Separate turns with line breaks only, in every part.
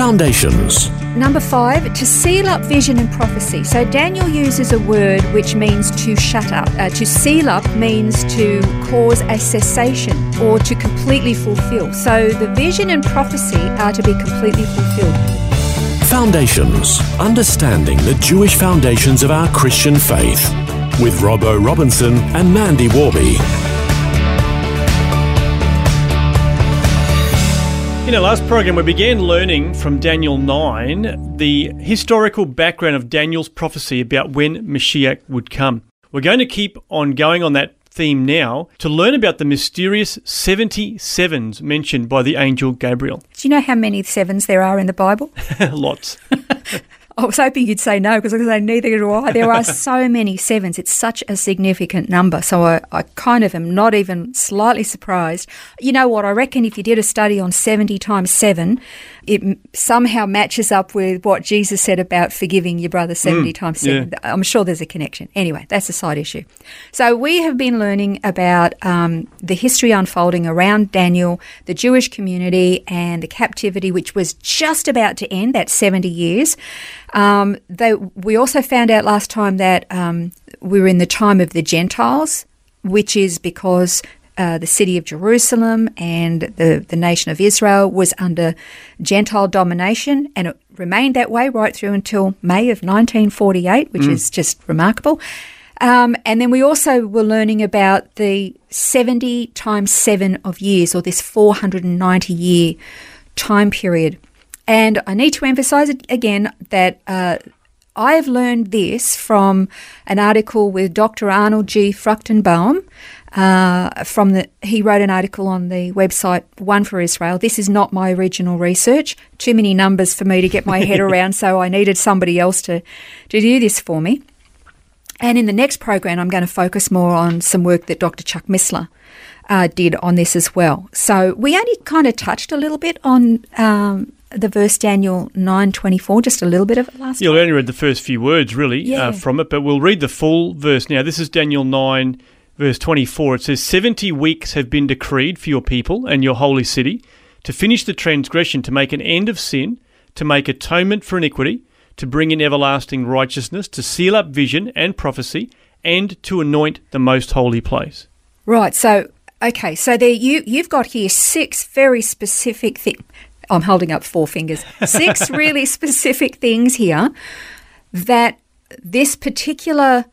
Foundations.
Number five, to seal up vision and prophecy. So Daniel uses a word which means to shut up. Uh, to seal up means to cause a cessation or to completely fulfill. So the vision and prophecy are to be completely fulfilled.
Foundations. Understanding the Jewish foundations of our Christian faith. With Robbo Robinson and Mandy Warby.
In our last program, we began learning from Daniel 9 the historical background of Daniel's prophecy about when Mashiach would come. We're going to keep on going on that theme now to learn about the mysterious 77s mentioned by the angel Gabriel.
Do you know how many sevens there are in the Bible?
Lots.
I was hoping you'd say no because I was going to say neither do I. There are so many sevens. It's such a significant number. So I, I kind of am not even slightly surprised. You know what? I reckon if you did a study on 70 times 7, it somehow matches up with what Jesus said about forgiving your brother 70 times 7. I'm sure there's a connection. Anyway, that's a side issue. So we have been learning about um, the history unfolding around Daniel, the Jewish community, and the captivity, which was just about to end, that 70 years. Um, they, we also found out last time that um, we were in the time of the Gentiles, which is because uh, the city of Jerusalem and the, the nation of Israel was under Gentile domination, and it remained that way right through until May of 1948, which is just remarkable. Um, and then we also were learning about the 70 times 7 of years, or this 490 year time period. And I need to emphasize it again that uh, I have learned this from an article with Dr. Arnold G. Fruchtenbaum. Uh, from the, he wrote an article on the website One for Israel. This is not my original research. Too many numbers for me to get my head around, so I needed somebody else to, to do this for me. And in the next program, I'm going to focus more on some work that Dr. Chuck Missler uh, did on this as well. So we only kind of touched a little bit on um, the verse Daniel 9:24, just a little bit of it last
You'll only read the first few words, really,
Yeah.
uh, from it, but we'll read the full verse now. This is Daniel 9, verse 24. It says, 70 weeks have been decreed for your people and your holy city to finish the transgression, to make an end of sin, to make atonement for iniquity, to bring in everlasting righteousness, to seal up vision and prophecy, and to anoint the most holy place.
Right. So okay. So there you you've got here six very specific things. I'm holding up four fingers. Six really specific things here that this particular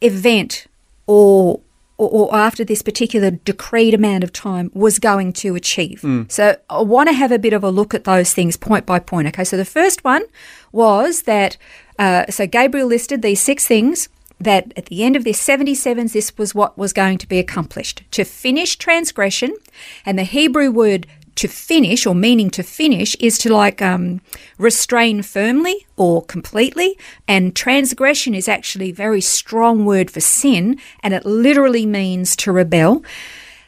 event or or, or after this particular decreed amount of time was going to achieve. So I want to have a bit of a look at those things point by point. Okay, so the first one was that uh, so Gabriel listed these six things that at the end of this 77s, this was what was going to be accomplished to finish transgression, and the Hebrew word to finish or meaning to finish is to like um, restrain firmly or completely and transgression is actually a very strong word for sin and it literally means to rebel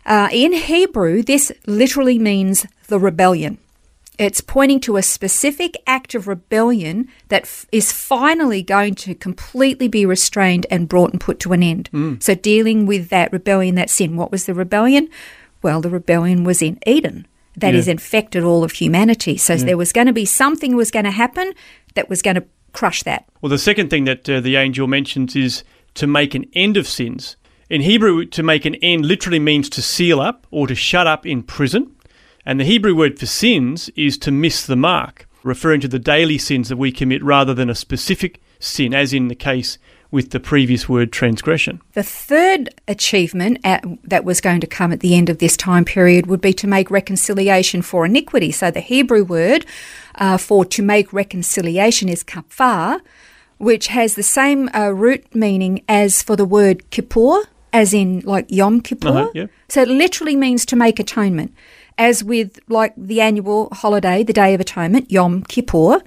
uh, in hebrew this literally means the rebellion it's pointing to a specific act of rebellion that f- is finally going to completely be restrained and brought and put to an end. So, dealing with that rebellion, that sin. What was the rebellion? Well, the rebellion was in Eden. That has infected all of humanity. So, there was going to be something was going to happen that was going to crush that.
Well, the second thing that uh, the angel mentions is to make an end of sins. In Hebrew, to make an end literally means to seal up or to shut up in prison. And the Hebrew word for sins is to miss the mark, referring to the daily sins that we commit rather than a specific sin, as in the case with the previous word transgression.
The third achievement at, that was going to come at the end of this time period would be to make reconciliation for iniquity. So the Hebrew word uh, for to make reconciliation is kafar, which has the same uh, root meaning as for the word kippur, as in like Yom Kippur.
Uh-huh, yeah.
So it literally means to make atonement. as with like the annual holiday, the Day of Atonement, Yom Kippur.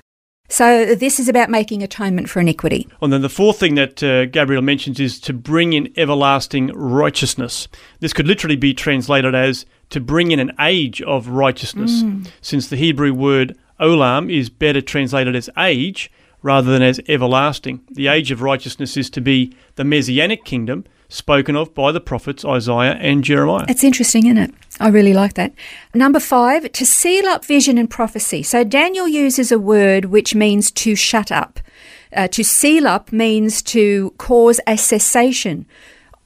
So this is about making atonement for iniquity.
And then the fourth thing that uh, Gabriel mentions is to bring in everlasting righteousness. This could literally be translated as to bring in an age of righteousness, since the Hebrew word olam is better translated as age rather than as everlasting. The age of righteousness is to be the messianic kingdom spoken of by the prophets Isaiah and Jeremiah.
It's interesting, isn't it? I really like that. Number five, to seal up vision and prophecy. So Daniel uses a word which means to shut up. Uh, to seal up means to cause a cessation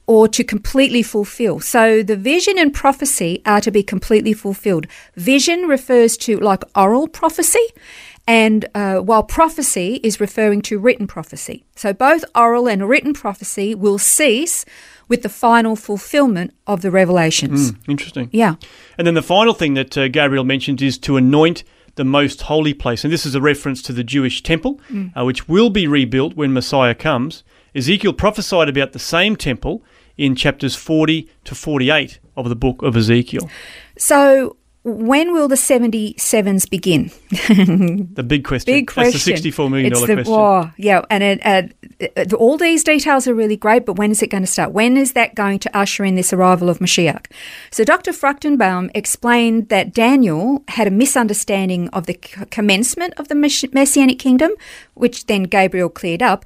or to completely fulfill. So the vision and prophecy are to be completely fulfilled. Vision refers to like oral prophecy, and uh, while prophecy is referring to written prophecy. So both oral and written prophecy will cease with the final fulfillment of the revelations.
Hmm, interesting.
Yeah.
And then the final thing that uh, Gabriel mentioned is to anoint the most holy place. And this is a reference to the Jewish temple, uh, which will be rebuilt when Messiah comes. Ezekiel prophesied about the same temple in chapters 40 to 48 of the book of Ezekiel.
So when will the 77s begin?
The big question.
Big question.
That's the $64 million
It's
question.
oh, yeah, and it, uh, all these details are really great, but when is it going to start? When is that going to usher in this arrival of Mashiach? So Dr. Fruchtenbaum explained that Daniel had a misunderstanding of the commencement of the Messianic kingdom, which then Gabriel cleared up.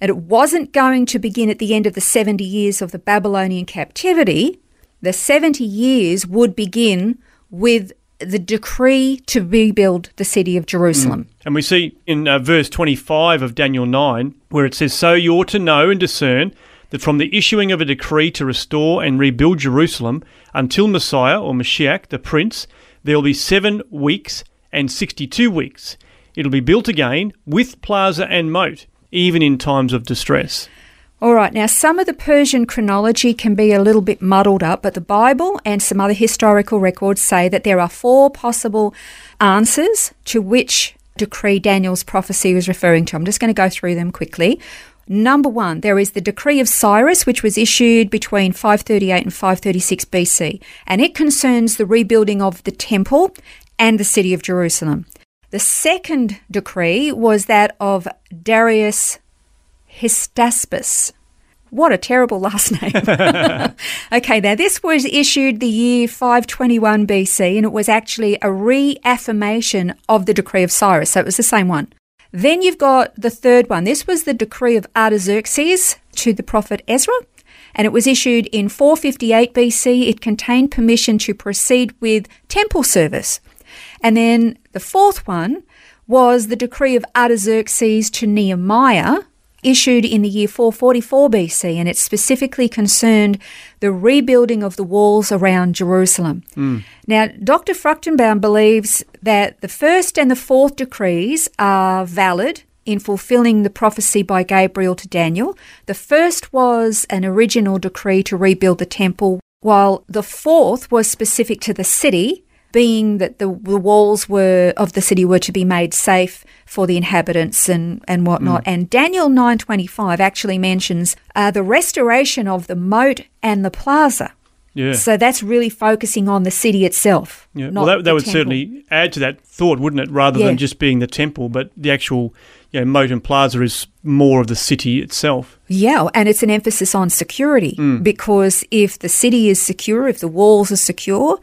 And it wasn't going to begin at the end of the 70 years of the Babylonian captivity. The 70 years would begin with the decree to rebuild the city of Jerusalem.
And we see in uh, verse 25 of Daniel 9, where it says, So you ought to know and discern that from the issuing of a decree to restore and rebuild Jerusalem until Messiah or Mashiach, the Prince, there will be seven weeks and 62 weeks. It'll be built again with plaza and moat, even in times of distress.
All right, now some of the Persian chronology can be a little bit muddled up, but the Bible and some other historical records say that there are four possible answers to which decree Daniel's prophecy was referring to. I'm just going to go through them quickly. Number one, there is the decree of Cyrus, which was issued between 538 and 536 BC, and it concerns the rebuilding of the temple and the city of Jerusalem. The second decree was that of Darius Hystaspes. What a terrible last name. okay, now this was issued the year 521 BC and it was actually a reaffirmation of the decree of Cyrus. So it was the same one. Then you've got the third one. This was the decree of Artaxerxes to the prophet Ezra and it was issued in 458 BC. It contained permission to proceed with temple service. And then the fourth one was the decree of Artaxerxes to Nehemiah, issued in the year 444 BC, and it specifically concerned the rebuilding of the walls around Jerusalem. Hmm. Now, Dr. Fruchtenbaum believes that the first and the fourth decrees are valid in fulfilling the prophecy by Gabriel to Daniel. The first was an original decree to rebuild the temple, while the fourth was specific to the city being that the, the walls were of the city were to be made safe for the inhabitants and, and whatnot. And Daniel 9.25 actually mentions uh, the restoration of the moat and the plaza.
Yeah.
So that's really focusing on the city itself.
Yeah, well, that, that would
temple.
certainly add to that thought, wouldn't it? Rather
Yeah.
than just being the temple, but the actual you know, moat and plaza is more of the city itself.
Yeah, and it's an emphasis on security
Mm.
because if the city is secure, if the walls are secure,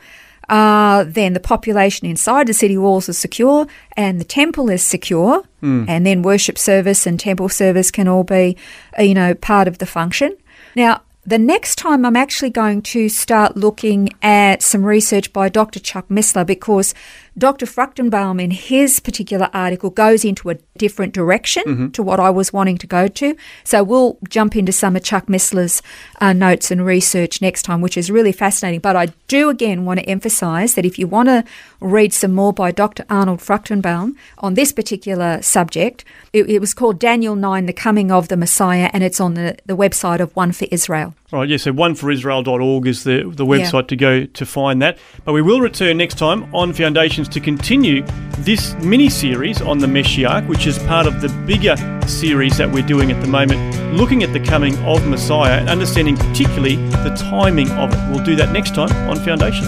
uh, then the population inside the city walls is secure and the temple is secure,
Mm.
and then worship service and temple service can all be, uh, you know, part of the function. Now, the next time I'm actually going to start looking at some research by Dr. Chuck Missler because Dr. Fruchtenbaum, in his particular article, goes into a different direction to what I was wanting to go to. So we'll jump into some of Chuck Missler's uh, notes and research next time, which is really fascinating. But I do again want to emphasize that if you want to read some more by Dr. Arnold Fruchtenbaum on this particular subject, it, it was called Daniel 9, The Coming of the Messiah, and it's on the, the website of One for Israel.
All right, yeah, so oneforisrael.org is the, the
Yeah.
website to go to find that. But we will return next time on Foundations to continue this mini series on the Meshiach, which is part of the bigger series that we're doing at the moment, looking at the coming of Messiah and understanding particularly the timing of it. We'll do that next time on Foundations.